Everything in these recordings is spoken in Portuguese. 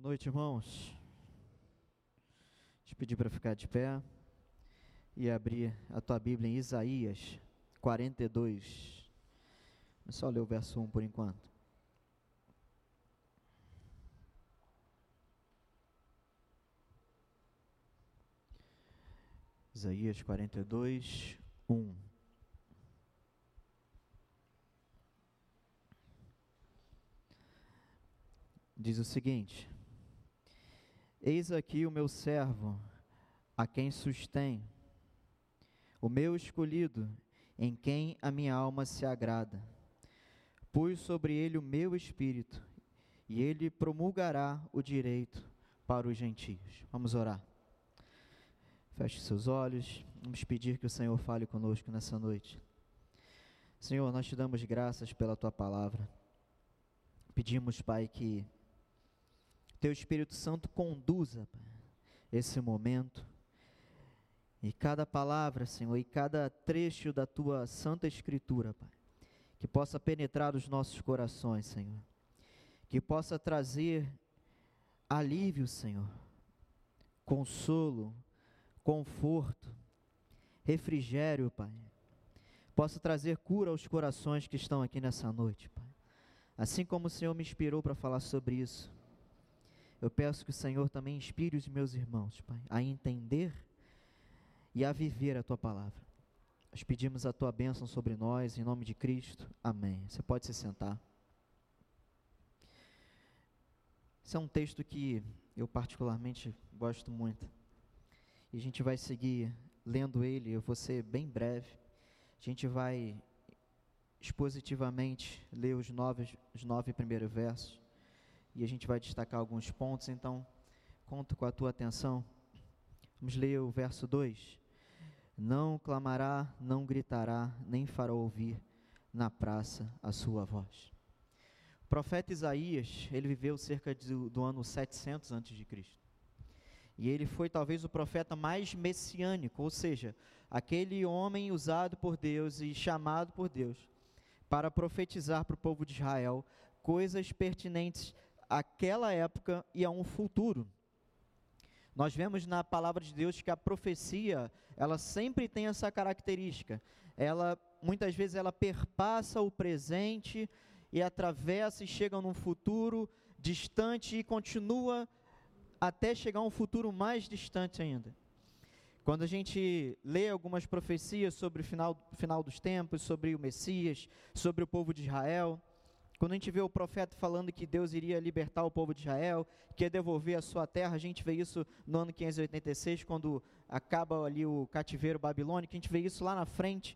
Boa noite, irmãos. Te pedir para ficar de pé e abrir a tua Bíblia em Isaías 42. Vamos só ler o verso 1 por enquanto. Isaías 42, 1. Diz o seguinte: Eis aqui o meu servo, a quem sustém, o meu escolhido, em quem a minha alma se agrada. Pus sobre ele o meu espírito, e ele promulgará o direito para os gentios. Vamos orar. Feche seus olhos, vamos pedir que o Senhor fale conosco nessa noite. Senhor, nós te damos graças pela tua palavra. Pedimos, Pai, que teu Espírito Santo conduza esse momento. E cada palavra, Senhor, e cada trecho da tua santa escritura, Pai, que possa penetrar os nossos corações, Senhor. Que possa trazer alívio, Senhor, consolo, conforto, refrigério, Pai. Possa trazer cura aos corações que estão aqui nessa noite, Pai. Assim como o Senhor me inspirou para falar sobre isso, eu peço que o Senhor também inspire os meus irmãos, Pai, a entender e a viver a tua palavra. Nós pedimos a tua bênção sobre nós, em nome de Cristo. Amém. Você pode se sentar. Esse é um texto que eu particularmente gosto muito. E a gente vai seguir lendo ele, eu vou ser bem breve. A gente vai expositivamente ler os nove, os nove primeiros versos e a gente vai destacar alguns pontos, então conto com a tua atenção. Vamos ler o verso 2. Não clamará, não gritará, nem fará ouvir na praça a sua voz. O profeta Isaías, ele viveu cerca de, do ano 700 a.C. E ele foi talvez o profeta mais messiânico, ou seja, aquele homem usado por Deus e chamado por Deus para profetizar para o povo de Israel coisas pertinentes àquela época e a um futuro. Nós vemos na palavra de Deus que a profecia, ela sempre tem essa característica. Ela muitas vezes ela perpassa o presente e atravessa e chega num futuro distante e continua até chegar a um futuro mais distante ainda. Quando a gente lê algumas profecias sobre o final, final dos tempos, sobre o Messias, sobre o povo de Israel, quando a gente vê o profeta falando que Deus iria libertar o povo de Israel, que ia devolver a sua terra, a gente vê isso no ano 586, quando acaba ali o cativeiro babilônico, a gente vê isso lá na frente,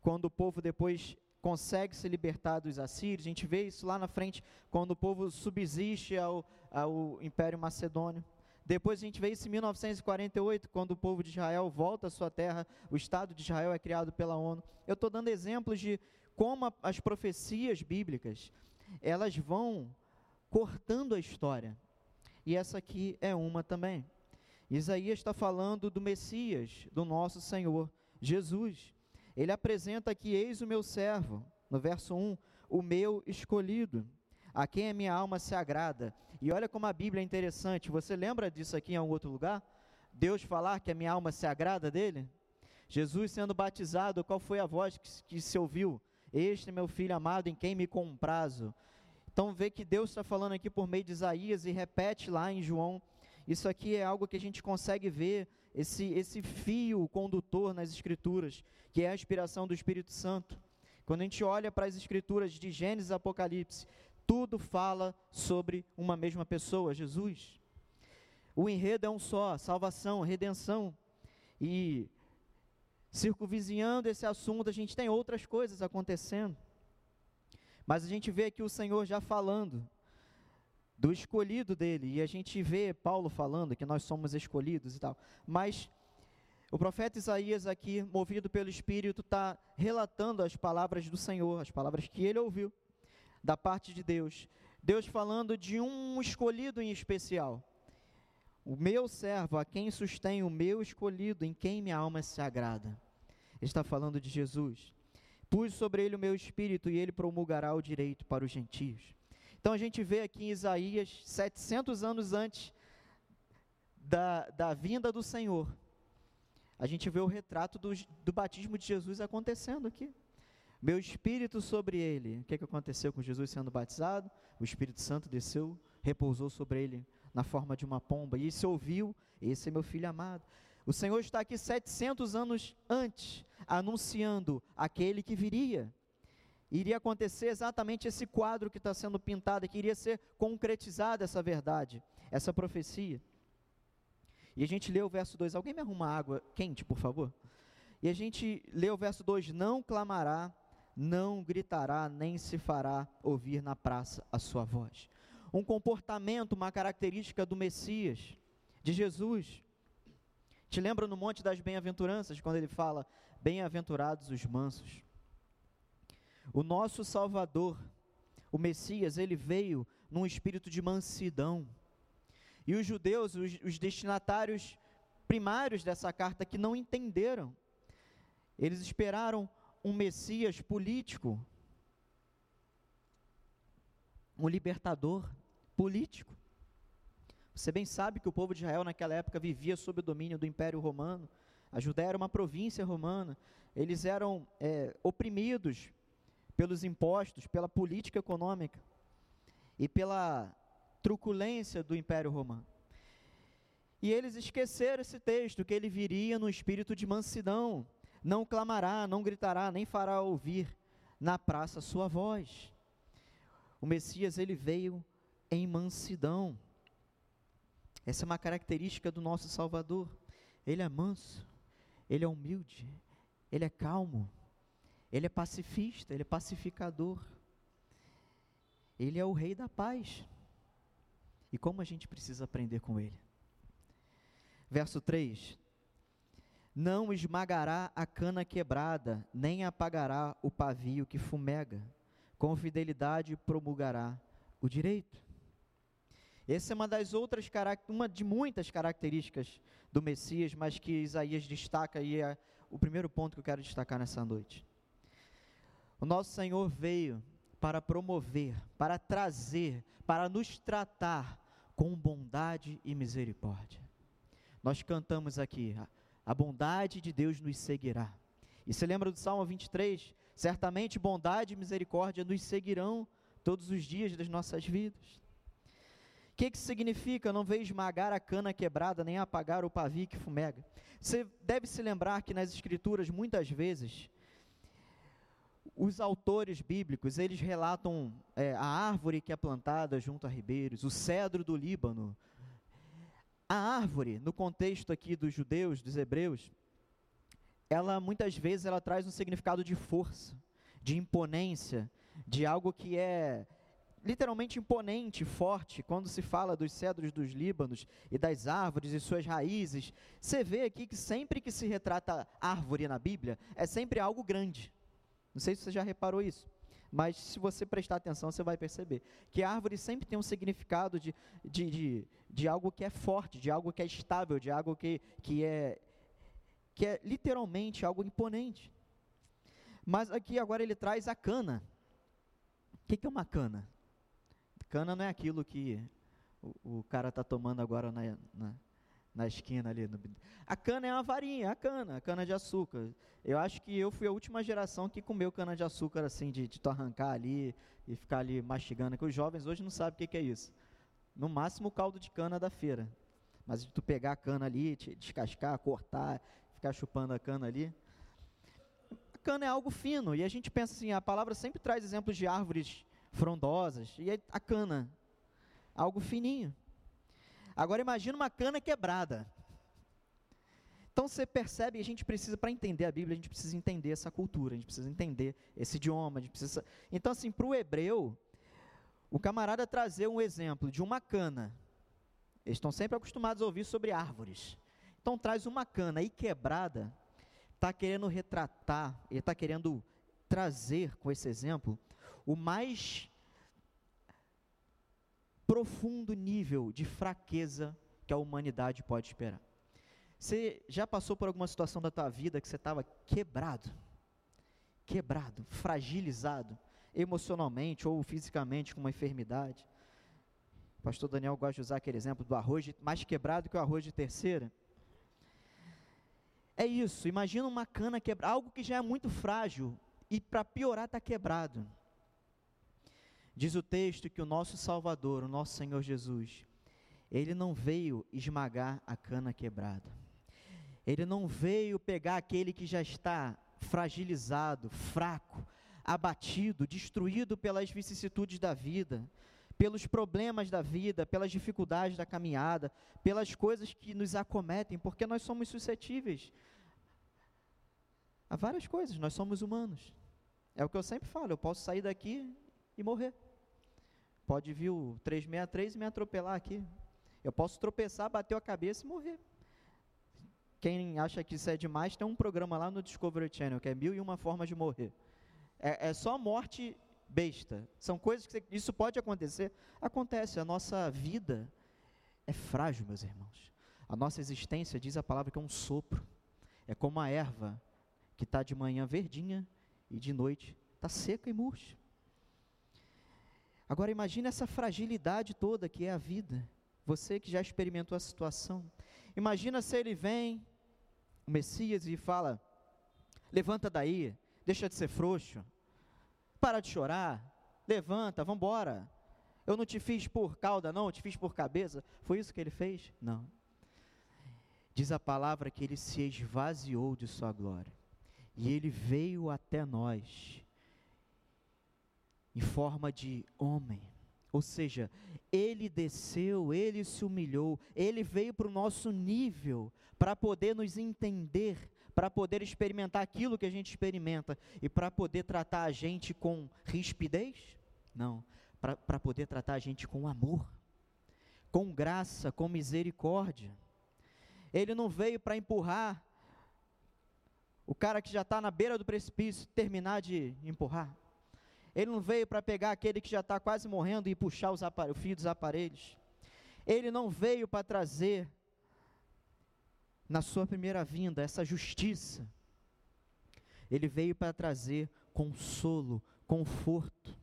quando o povo depois consegue se libertar dos assírios, a gente vê isso lá na frente, quando o povo subsiste ao, ao Império Macedônio. Depois a gente vê isso em 1948, quando o povo de Israel volta à sua terra, o Estado de Israel é criado pela ONU. Eu estou dando exemplos de como a, as profecias bíblicas, elas vão cortando a história. E essa aqui é uma também. Isaías está falando do Messias, do nosso Senhor Jesus. Ele apresenta aqui: Eis o meu servo, no verso 1, o meu escolhido, a quem a minha alma se agrada. E olha como a Bíblia é interessante. Você lembra disso aqui em algum outro lugar? Deus falar que a minha alma se agrada dele? Jesus sendo batizado, qual foi a voz que, que se ouviu? Este meu filho amado em quem me comprazo. Então vê que Deus está falando aqui por meio de Isaías e repete lá em João. Isso aqui é algo que a gente consegue ver, esse, esse fio condutor nas Escrituras, que é a inspiração do Espírito Santo. Quando a gente olha para as Escrituras de Gênesis e Apocalipse, tudo fala sobre uma mesma pessoa, Jesus. O enredo é um só: salvação, redenção. E circunvizinhando esse assunto, a gente tem outras coisas acontecendo. Mas a gente vê aqui o Senhor já falando do escolhido dele, e a gente vê Paulo falando que nós somos escolhidos e tal. Mas o profeta Isaías aqui, movido pelo Espírito, está relatando as palavras do Senhor, as palavras que ele ouviu da parte de Deus. Deus falando de um escolhido em especial. O meu servo, a quem sustém o meu escolhido, em quem minha alma se agrada está falando de Jesus. Pus sobre ele o meu espírito e ele promulgará o direito para os gentios. Então a gente vê aqui em Isaías, 700 anos antes da, da vinda do Senhor, a gente vê o retrato do, do batismo de Jesus acontecendo aqui. Meu espírito sobre ele. O que, que aconteceu com Jesus sendo batizado? O Espírito Santo desceu, repousou sobre ele na forma de uma pomba, e se ouviu: Esse é meu filho amado. O Senhor está aqui 700 anos antes, anunciando aquele que viria. Iria acontecer exatamente esse quadro que está sendo pintado, que iria ser concretizada essa verdade, essa profecia. E a gente lê o verso 2. Alguém me arruma água quente, por favor? E a gente lê o verso 2: Não clamará, não gritará, nem se fará ouvir na praça a sua voz. Um comportamento, uma característica do Messias, de Jesus. Te lembra no Monte das Bem-aventuranças, quando ele fala: Bem-aventurados os mansos. O nosso Salvador, o Messias, ele veio num espírito de mansidão e os judeus, os, os destinatários primários dessa carta, que não entenderam, eles esperaram um Messias político, um libertador político. Você bem sabe que o povo de Israel naquela época vivia sob o domínio do Império Romano. A Judéia era uma província romana. Eles eram é, oprimidos pelos impostos, pela política econômica e pela truculência do Império Romano. E eles esqueceram esse texto, que ele viria no espírito de mansidão, não clamará, não gritará, nem fará ouvir na praça sua voz. O Messias, ele veio em mansidão. Essa é uma característica do nosso Salvador. Ele é manso, ele é humilde, ele é calmo, ele é pacifista, ele é pacificador. Ele é o rei da paz. E como a gente precisa aprender com ele. Verso 3: Não esmagará a cana quebrada, nem apagará o pavio que fumega, com fidelidade promulgará o direito. Essa é uma das outras uma de muitas características do Messias, mas que Isaías destaca e é o primeiro ponto que eu quero destacar nessa noite. O nosso Senhor veio para promover, para trazer, para nos tratar com bondade e misericórdia. Nós cantamos aqui, a bondade de Deus nos seguirá. E se lembra do Salmo 23? Certamente bondade e misericórdia nos seguirão todos os dias das nossas vidas. O que, que significa não veio esmagar a cana quebrada, nem apagar o pavio que fumega? Você deve se lembrar que nas Escrituras, muitas vezes, os autores bíblicos, eles relatam é, a árvore que é plantada junto a ribeiros, o cedro do Líbano. A árvore, no contexto aqui dos judeus, dos hebreus, ela muitas vezes ela traz um significado de força, de imponência, de algo que é literalmente imponente, forte, quando se fala dos cedros dos Líbanos e das árvores e suas raízes, você vê aqui que sempre que se retrata árvore na Bíblia, é sempre algo grande. Não sei se você já reparou isso, mas se você prestar atenção, você vai perceber que árvore sempre tem um significado de, de, de, de algo que é forte, de algo que é estável, de algo que, que, é, que é literalmente algo imponente. Mas aqui agora ele traz a cana. O que, que é uma cana? Cana não é aquilo que o, o cara está tomando agora na, na, na esquina ali. No... A cana é uma varinha, a cana, a cana de açúcar. Eu acho que eu fui a última geração que comeu cana de açúcar assim, de, de tu arrancar ali e ficar ali mastigando, que os jovens hoje não sabem o que, que é isso. No máximo o caldo de cana da feira. Mas de tu pegar a cana ali, descascar, cortar, ficar chupando a cana ali. A cana é algo fino, e a gente pensa assim, a palavra sempre traz exemplos de árvores frondosas, e a cana, algo fininho. Agora imagina uma cana quebrada. Então você percebe, a gente precisa, para entender a Bíblia, a gente precisa entender essa cultura, a gente precisa entender esse idioma, a gente precisa. Então, assim, para o hebreu, o camarada trazer um exemplo de uma cana. Eles estão sempre acostumados a ouvir sobre árvores. Então traz uma cana aí quebrada, está querendo retratar, ele está querendo trazer com esse exemplo o mais profundo nível de fraqueza que a humanidade pode esperar. Você já passou por alguma situação da tua vida que você estava quebrado, quebrado, fragilizado, emocionalmente ou fisicamente com uma enfermidade. O pastor Daniel gosta de usar aquele exemplo do arroz de, mais quebrado que o arroz de terceira. É isso, imagina uma cana quebrada, algo que já é muito frágil e para piorar está quebrado. Diz o texto que o nosso Salvador, o nosso Senhor Jesus, ele não veio esmagar a cana quebrada. Ele não veio pegar aquele que já está fragilizado, fraco, abatido, destruído pelas vicissitudes da vida, pelos problemas da vida, pelas dificuldades da caminhada, pelas coisas que nos acometem, porque nós somos suscetíveis a várias coisas, nós somos humanos. É o que eu sempre falo, eu posso sair daqui e morrer. Pode vir o 363 e me atropelar aqui. Eu posso tropeçar, bater a cabeça e morrer. Quem acha que isso é demais, tem um programa lá no Discovery Channel, que é Mil e Uma Formas de Morrer. É, é só morte besta. São coisas que isso pode acontecer. Acontece, a nossa vida é frágil, meus irmãos. A nossa existência, diz a palavra, que é um sopro. É como a erva que está de manhã verdinha e de noite está seca e murcha. Agora imagine essa fragilidade toda que é a vida. Você que já experimentou a situação. Imagina se ele vem, o Messias, e fala: Levanta daí, deixa de ser frouxo, para de chorar, levanta, vamos embora. Eu não te fiz por cauda, não, eu te fiz por cabeça. Foi isso que ele fez? Não. Diz a palavra que ele se esvaziou de sua glória. E ele veio até nós em forma de homem. Ou seja, ele desceu, ele se humilhou, ele veio para o nosso nível, para poder nos entender, para poder experimentar aquilo que a gente experimenta e para poder tratar a gente com rispidez? Não, para poder tratar a gente com amor, com graça, com misericórdia. Ele não veio para empurrar o cara que já está na beira do precipício terminar de empurrar. Ele não veio para pegar aquele que já está quase morrendo e puxar os o fio dos aparelhos. Ele não veio para trazer, na sua primeira vinda, essa justiça. Ele veio para trazer consolo, conforto,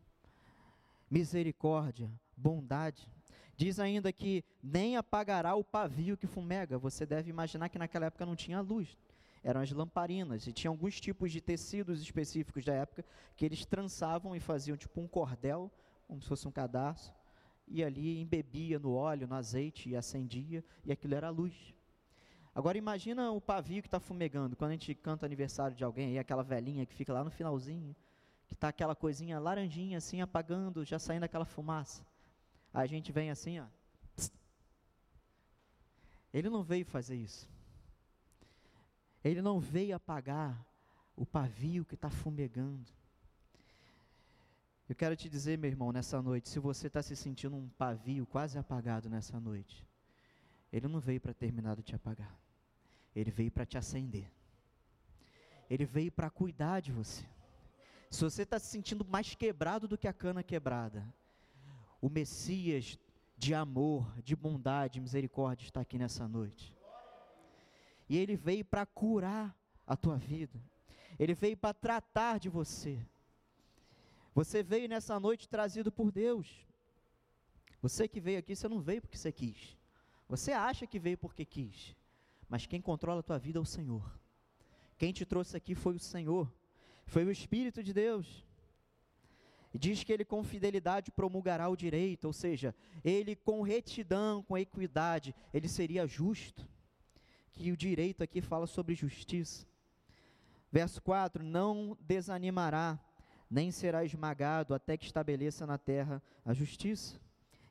misericórdia, bondade. Diz ainda que nem apagará o pavio que fumega. Você deve imaginar que naquela época não tinha luz eram as lamparinas, e tinha alguns tipos de tecidos específicos da época que eles trançavam e faziam tipo um cordel, como se fosse um cadarço, e ali embebia no óleo, no azeite e acendia, e aquilo era a luz. Agora imagina o pavio que está fumegando, quando a gente canta aniversário de alguém, aí aquela velhinha que fica lá no finalzinho, que está aquela coisinha laranjinha assim, apagando, já saindo aquela fumaça. Aí a gente vem assim, ó. Ele não veio fazer isso. Ele não veio apagar o pavio que está fumegando. Eu quero te dizer, meu irmão, nessa noite, se você está se sentindo um pavio quase apagado nessa noite, ele não veio para terminar de te apagar. Ele veio para te acender. Ele veio para cuidar de você. Se você está se sentindo mais quebrado do que a cana quebrada, o Messias de amor, de bondade, de misericórdia está aqui nessa noite. E ele veio para curar a tua vida. Ele veio para tratar de você. Você veio nessa noite trazido por Deus. Você que veio aqui, você não veio porque você quis. Você acha que veio porque quis. Mas quem controla a tua vida é o Senhor. Quem te trouxe aqui foi o Senhor. Foi o Espírito de Deus. Diz que ele com fidelidade promulgará o direito, ou seja, ele com retidão, com equidade, ele seria justo que o direito aqui fala sobre justiça. Verso 4: Não desanimará, nem será esmagado, até que estabeleça na terra a justiça,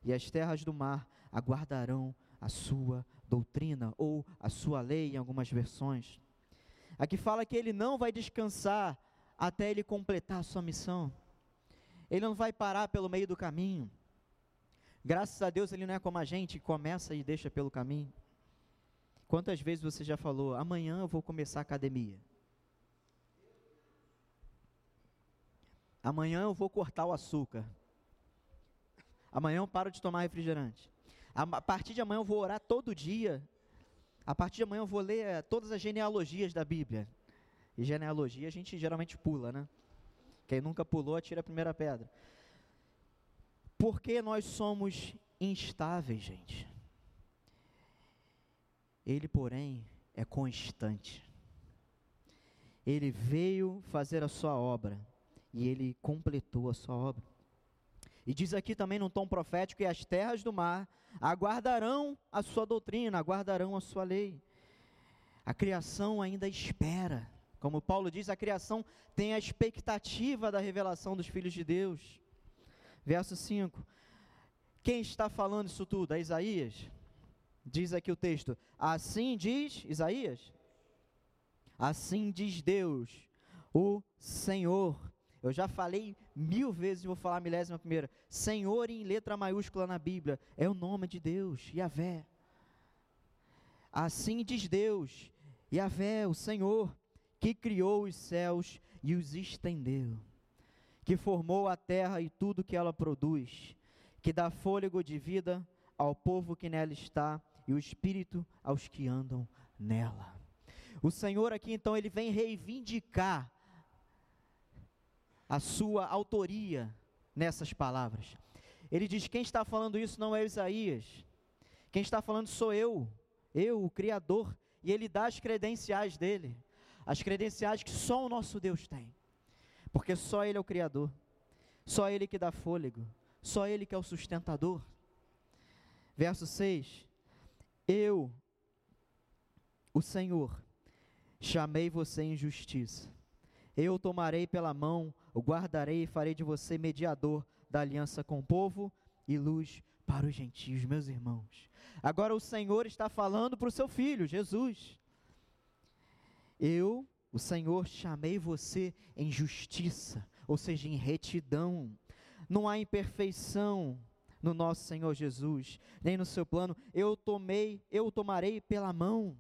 e as terras do mar aguardarão a sua doutrina, ou a sua lei, em algumas versões. Aqui fala que ele não vai descansar até ele completar a sua missão. Ele não vai parar pelo meio do caminho. Graças a Deus ele não é como a gente, começa e deixa pelo caminho. Quantas vezes você já falou, amanhã eu vou começar a academia? Amanhã eu vou cortar o açúcar. Amanhã eu paro de tomar refrigerante. A partir de amanhã eu vou orar todo dia. A partir de amanhã eu vou ler eh, todas as genealogias da Bíblia. E genealogia a gente geralmente pula, né? Quem nunca pulou, atira a primeira pedra. Porque nós somos instáveis, gente. Ele, porém, é constante. Ele veio fazer a sua obra e ele completou a sua obra. E diz aqui também num tom profético que as terras do mar aguardarão a sua doutrina, aguardarão a sua lei. A criação ainda espera. Como Paulo diz, a criação tem a expectativa da revelação dos filhos de Deus. Verso 5. Quem está falando isso tudo? É Isaías? Diz aqui o texto: Assim diz Isaías. Assim diz Deus, o Senhor. Eu já falei mil vezes vou falar a milésima primeira. Senhor em letra maiúscula na Bíblia é o nome de Deus, Yahvé. Assim diz Deus, Yahvé, o Senhor, que criou os céus e os estendeu, que formou a terra e tudo que ela produz, que dá fôlego de vida ao povo que nela está e o espírito aos que andam nela. O Senhor aqui então ele vem reivindicar a sua autoria nessas palavras. Ele diz: quem está falando isso não é Isaías, quem está falando sou eu, eu, o Criador, e ele dá as credenciais dele, as credenciais que só o nosso Deus tem, porque só Ele é o Criador, só Ele que dá fôlego, só Ele que é o sustentador. Verso 6: Eu, o Senhor, chamei você em justiça. Eu tomarei pela mão, o guardarei e farei de você mediador da aliança com o povo e luz para os gentios, meus irmãos. Agora o Senhor está falando para o seu filho, Jesus. Eu, o Senhor, chamei você em justiça, ou seja, em retidão. Não há imperfeição no nosso Senhor Jesus, nem no seu plano. Eu tomei, eu o tomarei pela mão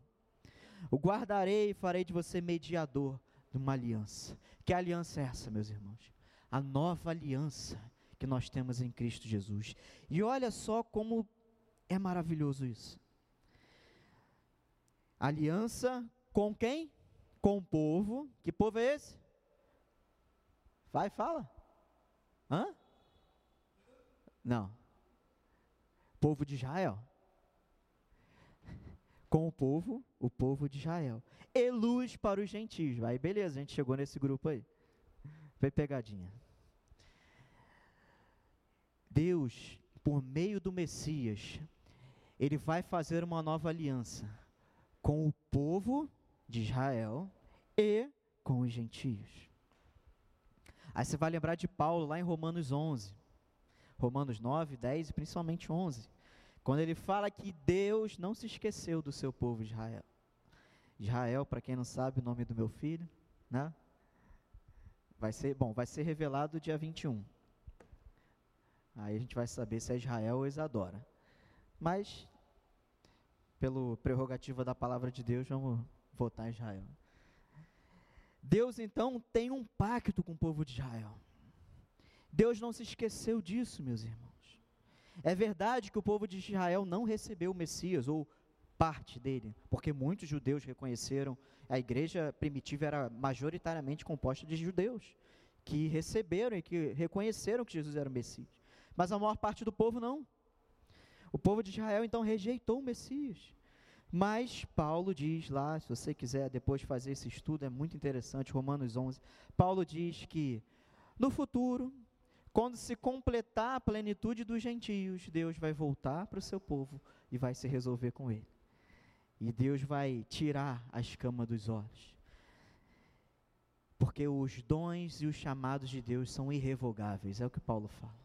o guardarei e farei de você mediador de uma aliança. Que aliança é essa, meus irmãos? A nova aliança que nós temos em Cristo Jesus. E olha só como é maravilhoso isso. Aliança com quem? Com o povo. Que povo é esse? Vai, fala. Hã? Não. Povo de Israel com o povo, o povo de Israel. E luz para os gentios. Aí beleza, a gente chegou nesse grupo aí. Foi pegadinha. Deus, por meio do Messias, ele vai fazer uma nova aliança com o povo de Israel e com os gentios. Aí você vai lembrar de Paulo lá em Romanos 11. Romanos 9, 10 e principalmente 11 quando ele fala que Deus não se esqueceu do seu povo Israel. Israel, para quem não sabe o nome do meu filho, né? Vai ser, bom, vai ser revelado dia 21. Aí a gente vai saber se é Israel ou Isadora. Mas, pelo prerrogativa da palavra de Deus, vamos votar Israel. Deus então tem um pacto com o povo de Israel. Deus não se esqueceu disso, meus irmãos. É verdade que o povo de Israel não recebeu o Messias, ou parte dele, porque muitos judeus reconheceram, a igreja primitiva era majoritariamente composta de judeus, que receberam e que reconheceram que Jesus era o Messias. Mas a maior parte do povo não. O povo de Israel então rejeitou o Messias. Mas Paulo diz lá, se você quiser depois fazer esse estudo, é muito interessante, Romanos 11. Paulo diz que no futuro quando se completar a plenitude dos gentios, Deus vai voltar para o seu povo e vai se resolver com ele. E Deus vai tirar a escama dos olhos. Porque os dons e os chamados de Deus são irrevogáveis, é o que Paulo fala.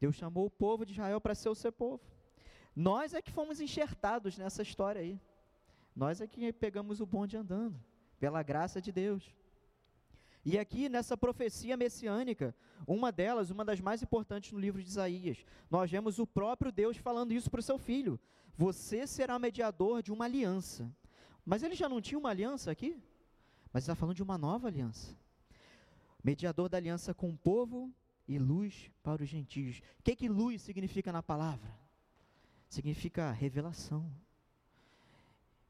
Deus chamou o povo de Israel para ser o seu povo. Nós é que fomos enxertados nessa história aí. Nós é que pegamos o bonde andando, pela graça de Deus. E aqui nessa profecia messiânica, uma delas, uma das mais importantes no livro de Isaías, nós vemos o próprio Deus falando isso para o seu filho: Você será mediador de uma aliança. Mas ele já não tinha uma aliança aqui? Mas está falando de uma nova aliança. Mediador da aliança com o povo e luz para os gentios. O que, que luz significa na palavra? Significa revelação.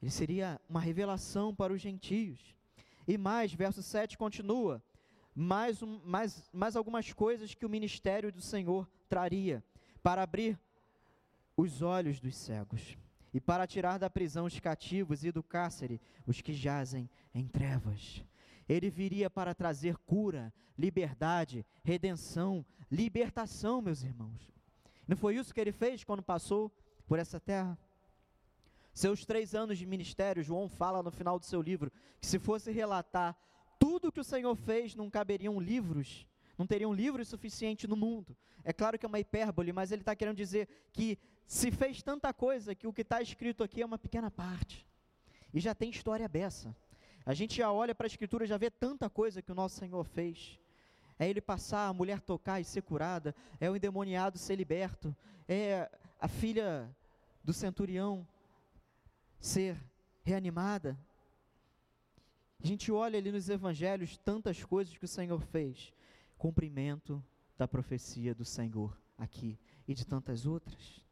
Ele seria uma revelação para os gentios. E mais, verso 7 continua: mais, um, mais, mais algumas coisas que o ministério do Senhor traria para abrir os olhos dos cegos e para tirar da prisão os cativos e do cárcere os que jazem em trevas. Ele viria para trazer cura, liberdade, redenção, libertação, meus irmãos. Não foi isso que ele fez quando passou por essa terra? Seus três anos de ministério, João fala no final do seu livro que se fosse relatar tudo que o Senhor fez, não caberiam livros, não teriam livros suficiente no mundo. É claro que é uma hipérbole, mas ele está querendo dizer que se fez tanta coisa que o que está escrito aqui é uma pequena parte. E já tem história beça. A gente já olha para a Escritura, já vê tanta coisa que o nosso Senhor fez. É ele passar, a mulher tocar e ser curada, é o endemoniado ser liberto, é a filha do centurião ser reanimada. A gente olha ali nos evangelhos tantas coisas que o Senhor fez. Cumprimento da profecia do Senhor aqui e de tantas outras.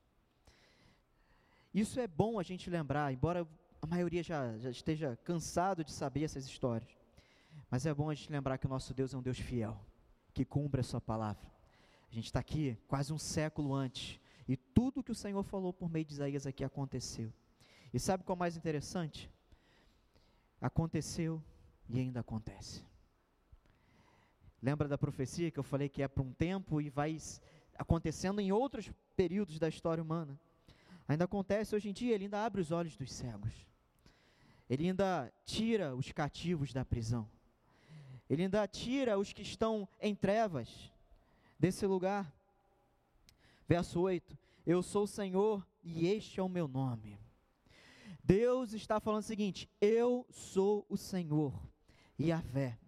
Isso é bom a gente lembrar, embora a maioria já, já esteja cansado de saber essas histórias. Mas é bom a gente lembrar que o nosso Deus é um Deus fiel, que cumpre a sua palavra. A gente está aqui quase um século antes, e tudo que o Senhor falou por meio de Isaías aqui aconteceu. E sabe qual é o mais interessante? Aconteceu e ainda acontece. Lembra da profecia que eu falei que é para um tempo e vai acontecendo em outros períodos da história humana? Ainda acontece hoje em dia, ele ainda abre os olhos dos cegos. Ele ainda tira os cativos da prisão. Ele ainda tira os que estão em trevas desse lugar. Verso 8: Eu sou o Senhor e este é o meu nome. Deus está falando o seguinte: Eu sou o Senhor, Yahvé.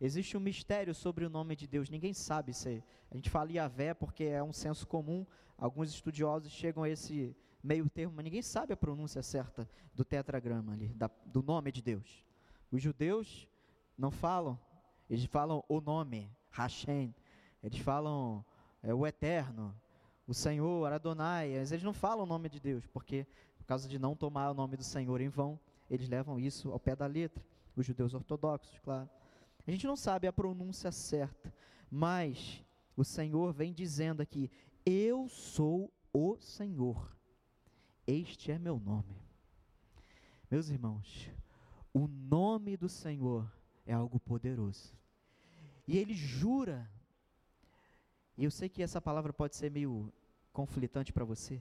Existe um mistério sobre o nome de Deus, ninguém sabe se. A gente fala Yahvé porque é um senso comum, alguns estudiosos chegam a esse meio termo, mas ninguém sabe a pronúncia certa do tetragrama ali, da, do nome de Deus. Os judeus não falam, eles falam o nome, Hashem, eles falam é, o eterno, o Senhor, Adonai, eles não falam o nome de Deus, porque por causa de não tomar o nome do Senhor em vão, eles levam isso ao pé da letra, os judeus ortodoxos, claro. A gente não sabe a pronúncia certa, mas o Senhor vem dizendo aqui: Eu sou o Senhor. Este é meu nome. Meus irmãos, o nome do Senhor é algo poderoso. E ele jura, e eu sei que essa palavra pode ser meio conflitante para você,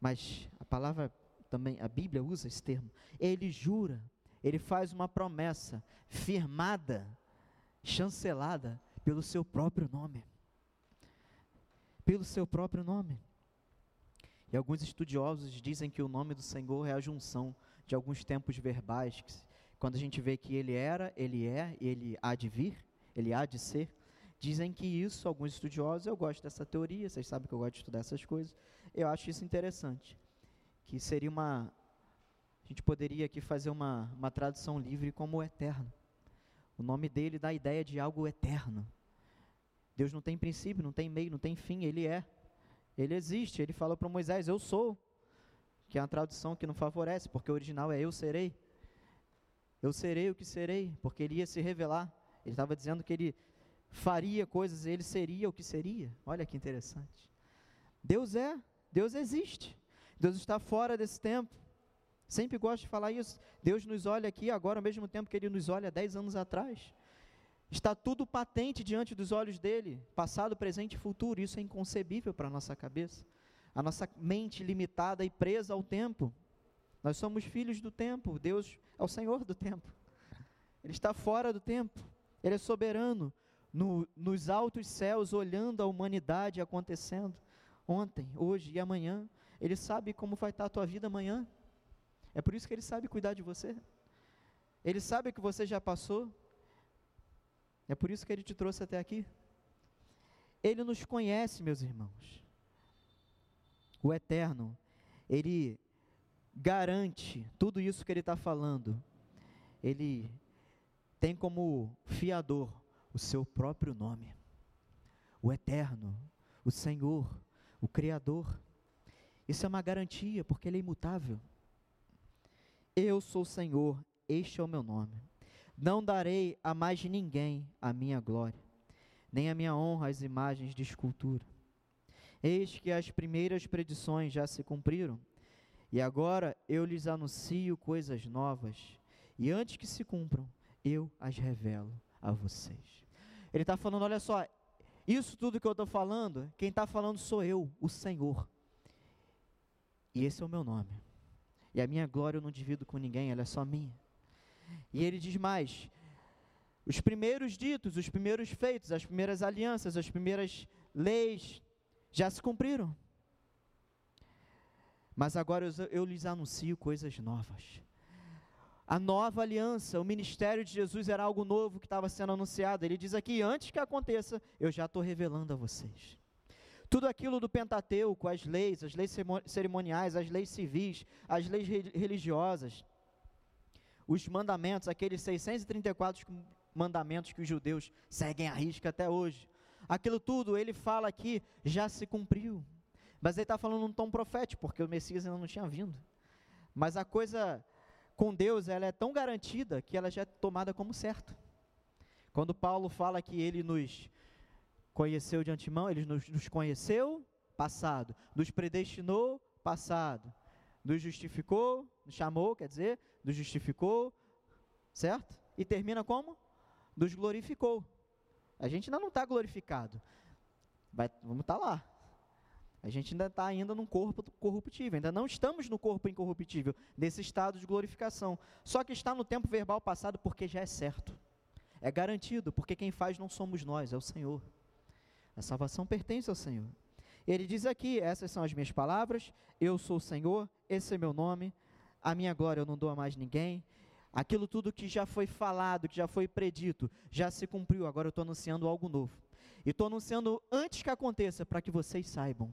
mas palavra também, a Bíblia usa esse termo. Ele jura, ele faz uma promessa firmada, chancelada pelo seu próprio nome. Pelo seu próprio nome. E alguns estudiosos dizem que o nome do Senhor é a junção de alguns tempos verbais, que, quando a gente vê que ele era, ele é, ele há de vir, ele há de ser. Dizem que isso, alguns estudiosos, eu gosto dessa teoria, vocês sabem que eu gosto de estudar essas coisas, eu acho isso interessante. Que seria uma. A gente poderia aqui fazer uma, uma tradução livre como o eterno. O nome dele dá a ideia de algo eterno. Deus não tem princípio, não tem meio, não tem fim, ele é. Ele existe. Ele falou para Moisés: Eu sou. Que é uma tradução que não favorece, porque o original é eu serei. Eu serei o que serei, porque ele ia se revelar. Ele estava dizendo que ele faria coisas, ele seria o que seria. Olha que interessante. Deus é, Deus existe. Deus está fora desse tempo. Sempre gosto de falar isso. Deus nos olha aqui agora, ao mesmo tempo que Ele nos olha dez anos atrás. Está tudo patente diante dos olhos dele, passado, presente e futuro. Isso é inconcebível para a nossa cabeça. A nossa mente limitada e presa ao tempo. Nós somos filhos do tempo, Deus é o Senhor do tempo. Ele está fora do tempo, Ele é soberano, no, nos altos céus, olhando a humanidade acontecendo, ontem, hoje e amanhã. Ele sabe como vai estar a tua vida amanhã. É por isso que Ele sabe cuidar de você. Ele sabe que você já passou, é por isso que ele te trouxe até aqui. Ele nos conhece, meus irmãos. O Eterno, ele garante tudo isso que ele está falando. Ele tem como fiador o seu próprio nome. O Eterno, o Senhor, o Criador. Isso é uma garantia, porque Ele é imutável. Eu sou o Senhor, este é o meu nome. Não darei a mais ninguém a minha glória, nem a minha honra às imagens de escultura. Eis que as primeiras predições já se cumpriram, e agora eu lhes anuncio coisas novas, e antes que se cumpram, eu as revelo a vocês. Ele está falando: olha só, isso tudo que eu estou falando, quem está falando sou eu, o Senhor. E esse é o meu nome. E a minha glória eu não divido com ninguém, ela é só minha. E ele diz mais: os primeiros ditos, os primeiros feitos, as primeiras alianças, as primeiras leis já se cumpriram. Mas agora eu, eu lhes anuncio coisas novas. A nova aliança, o ministério de Jesus era algo novo que estava sendo anunciado. Ele diz aqui: antes que aconteça, eu já estou revelando a vocês. Tudo aquilo do Pentateuco, as leis, as leis cerimoniais, as leis civis, as leis religiosas, os mandamentos, aqueles 634 mandamentos que os judeus seguem à risca até hoje. Aquilo tudo, ele fala aqui, já se cumpriu. Mas ele está falando num tom profético, porque o Messias ainda não tinha vindo. Mas a coisa com Deus, ela é tão garantida que ela já é tomada como certo. Quando Paulo fala que ele nos conheceu de antemão, ele nos, nos conheceu, passado, nos predestinou, passado, nos justificou, nos chamou, quer dizer, nos justificou, certo? E termina como? Nos glorificou. A gente ainda não está glorificado. Vai, vamos estar tá lá. A gente ainda está ainda num corpo corruptível, ainda não estamos no corpo incorruptível, nesse estado de glorificação. Só que está no tempo verbal passado porque já é certo. É garantido, porque quem faz não somos nós, é o Senhor. A salvação pertence ao Senhor. Ele diz aqui: essas são as minhas palavras, eu sou o Senhor, esse é meu nome, a minha glória eu não dou a mais ninguém. Aquilo tudo que já foi falado, que já foi predito, já se cumpriu, agora eu estou anunciando algo novo. E estou anunciando antes que aconteça, para que vocês saibam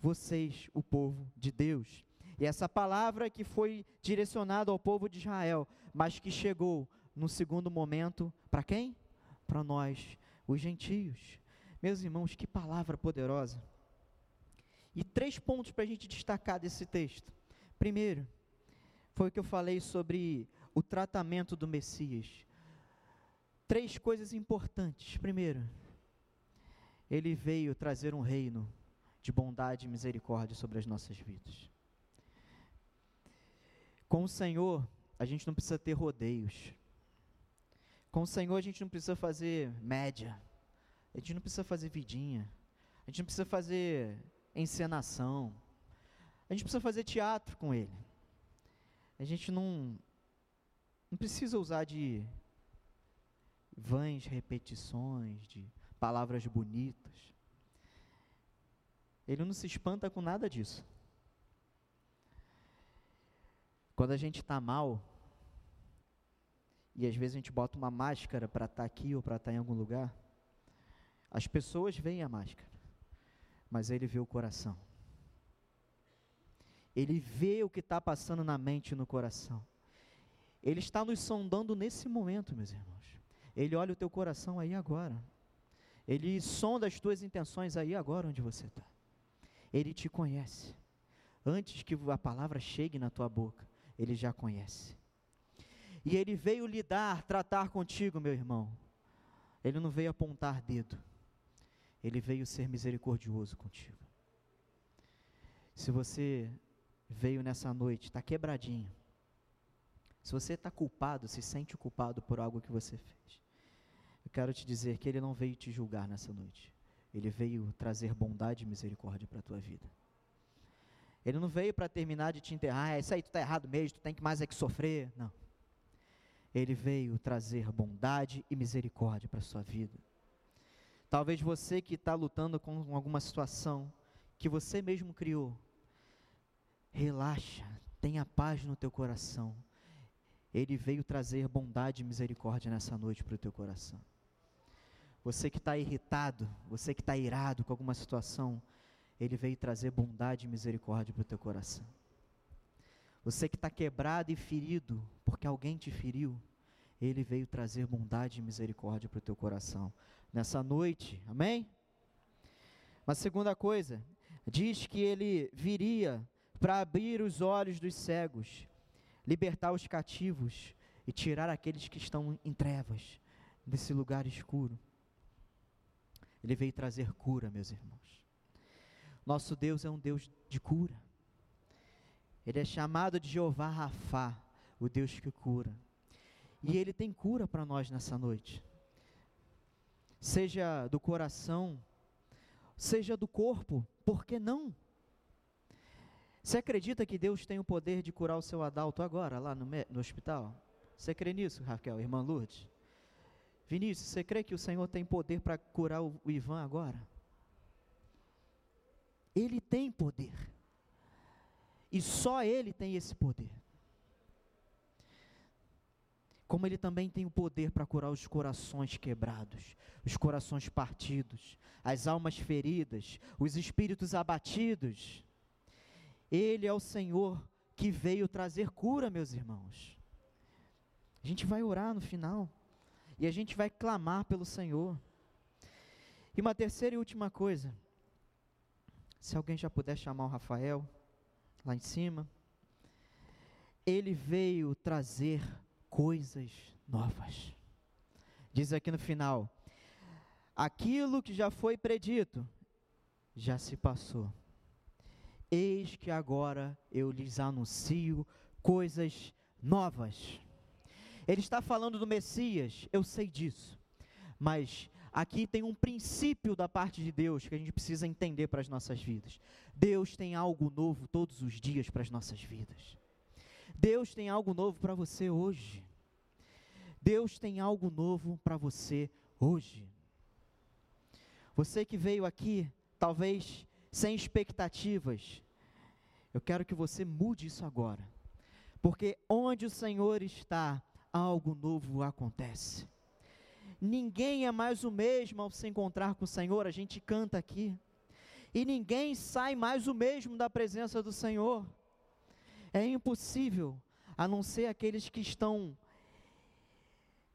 vocês, o povo de Deus. E essa palavra que foi direcionada ao povo de Israel, mas que chegou no segundo momento, para quem? Para nós, os gentios. Meus irmãos, que palavra poderosa. E três pontos para a gente destacar desse texto. Primeiro, foi o que eu falei sobre o tratamento do Messias. Três coisas importantes. Primeiro, ele veio trazer um reino de bondade e misericórdia sobre as nossas vidas. Com o Senhor, a gente não precisa ter rodeios. Com o Senhor, a gente não precisa fazer média. A gente não precisa fazer vidinha. A gente não precisa fazer encenação. A gente precisa fazer teatro com Ele. A gente não, não precisa usar de vãs repetições, de palavras bonitas. Ele não se espanta com nada disso. Quando a gente está mal, e às vezes a gente bota uma máscara para estar tá aqui ou para estar tá em algum lugar, as pessoas veem a máscara, mas ele vê o coração. Ele vê o que está passando na mente e no coração. Ele está nos sondando nesse momento, meus irmãos. Ele olha o teu coração aí agora. Ele sonda as tuas intenções aí agora onde você está. Ele te conhece. Antes que a palavra chegue na tua boca, ele já conhece. E ele veio lidar, tratar contigo, meu irmão. Ele não veio apontar dedo. Ele veio ser misericordioso contigo. Se você veio nessa noite, está quebradinho. Se você está culpado, se sente culpado por algo que você fez, eu quero te dizer que Ele não veio te julgar nessa noite. Ele veio trazer bondade e misericórdia para a tua vida. Ele não veio para terminar de te enterrar, ah, isso aí tu está errado mesmo, tu tem que mais é que sofrer. Não. Ele veio trazer bondade e misericórdia para a sua vida. Talvez você que está lutando com alguma situação que você mesmo criou, relaxa, tenha paz no teu coração. Ele veio trazer bondade e misericórdia nessa noite para o teu coração. Você que está irritado, você que está irado com alguma situação, Ele veio trazer bondade e misericórdia para o teu coração. Você que está quebrado e ferido, porque alguém te feriu, Ele veio trazer bondade e misericórdia para o teu coração. Nessa noite, amém? Uma segunda coisa, diz que Ele viria para abrir os olhos dos cegos, libertar os cativos e tirar aqueles que estão em trevas, desse lugar escuro. Ele veio trazer cura, meus irmãos. Nosso Deus é um Deus de cura. Ele é chamado de Jeová Rafá, o Deus que cura. E ele tem cura para nós nessa noite. Seja do coração, seja do corpo, por que não? Você acredita que Deus tem o poder de curar o seu adalto agora, lá no, no hospital? Você crê nisso, Raquel, irmã Lourdes? Vinícius, você crê que o Senhor tem poder para curar o, o Ivan agora? Ele tem poder. E só Ele tem esse poder. Como Ele também tem o poder para curar os corações quebrados, os corações partidos, as almas feridas, os espíritos abatidos. Ele é o Senhor que veio trazer cura, meus irmãos. A gente vai orar no final e a gente vai clamar pelo Senhor. E uma terceira e última coisa, se alguém já puder chamar o Rafael lá em cima, ele veio trazer coisas novas. Diz aqui no final: aquilo que já foi predito já se passou. Eis que agora eu lhes anuncio coisas novas. Ele está falando do Messias, eu sei disso. Mas aqui tem um princípio da parte de Deus que a gente precisa entender para as nossas vidas. Deus tem algo novo todos os dias para as nossas vidas. Deus tem algo novo para você hoje. Deus tem algo novo para você hoje. Você que veio aqui, talvez sem expectativas, eu quero que você mude isso agora. Porque onde o Senhor está, algo novo acontece. Ninguém é mais o mesmo ao se encontrar com o Senhor, a gente canta aqui. E ninguém sai mais o mesmo da presença do Senhor. É impossível, a não ser aqueles que estão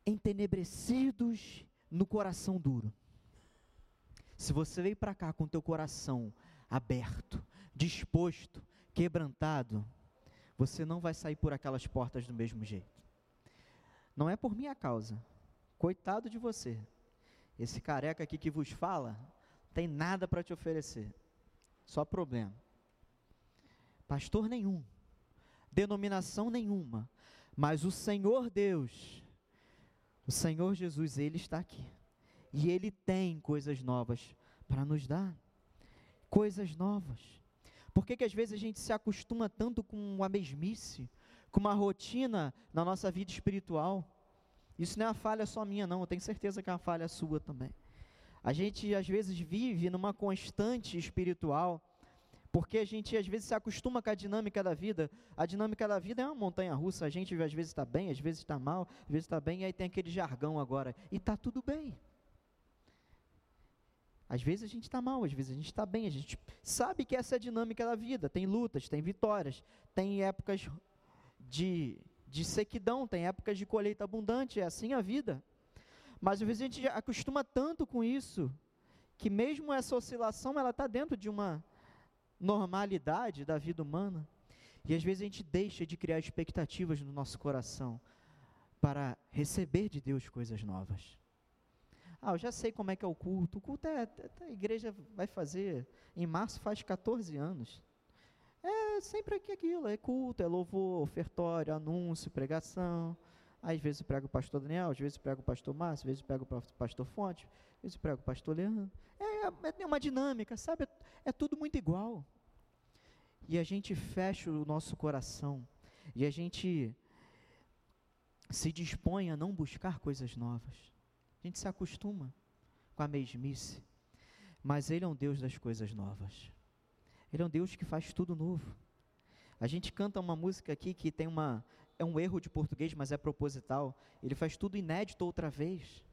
entenebrecidos no coração duro. Se você veio para cá com teu coração aberto, disposto, quebrantado, você não vai sair por aquelas portas do mesmo jeito. Não é por minha causa. Coitado de você. Esse careca aqui que vos fala, tem nada para te oferecer. Só problema. Pastor nenhum. Denominação nenhuma. Mas o Senhor Deus, o Senhor Jesus, Ele está aqui. E Ele tem coisas novas para nos dar. Coisas novas. Por que, que às vezes a gente se acostuma tanto com a mesmice? com uma rotina na nossa vida espiritual. Isso não é uma falha só minha, não, eu tenho certeza que é uma falha sua também. A gente às vezes vive numa constante espiritual, porque a gente às vezes se acostuma com a dinâmica da vida. A dinâmica da vida é uma montanha russa, a gente às vezes está bem, às vezes está mal, às vezes está bem, e aí tem aquele jargão agora, e está tudo bem. Às vezes a gente está mal, às vezes a gente está bem, a gente sabe que essa é a dinâmica da vida. Tem lutas, tem vitórias, tem épocas de, de sequidão, tem épocas de colheita abundante, é assim a vida. Mas às vezes a gente acostuma tanto com isso, que mesmo essa oscilação, ela está dentro de uma normalidade da vida humana. E às vezes a gente deixa de criar expectativas no nosso coração para receber de Deus coisas novas. Ah, eu já sei como é que é o culto. O culto é, é a igreja vai fazer, em março faz 14 anos. É sempre aqui aquilo, é culto, é louvor, ofertório, anúncio, pregação. Às vezes prega o pastor Daniel, às vezes prega o pastor Márcio, às vezes prega o pastor Fonte, às vezes prega o pastor Leandro. É, é, é uma dinâmica, sabe? É, é tudo muito igual. E a gente fecha o nosso coração, e a gente se dispõe a não buscar coisas novas. A gente se acostuma com a mesmice. Mas Ele é um Deus das coisas novas. Ele é um Deus que faz tudo novo. A gente canta uma música aqui que tem uma é um erro de português, mas é proposital. Ele faz tudo inédito outra vez.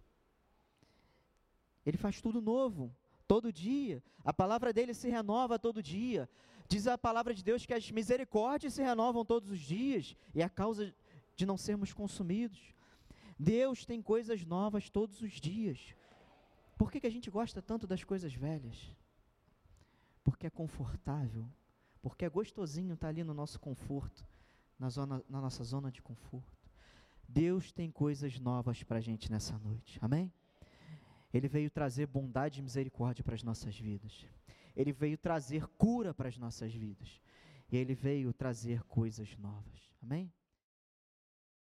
Ele faz tudo novo, todo dia. A palavra dele se renova todo dia. Diz a palavra de Deus que as misericórdias se renovam todos os dias, e é a causa de não sermos consumidos. Deus tem coisas novas todos os dias. Por que, que a gente gosta tanto das coisas velhas? porque é confortável, porque é gostosinho estar ali no nosso conforto, na, zona, na nossa zona de conforto. Deus tem coisas novas para a gente nessa noite, amém? Ele veio trazer bondade e misericórdia para as nossas vidas. Ele veio trazer cura para as nossas vidas. E Ele veio trazer coisas novas. Amém?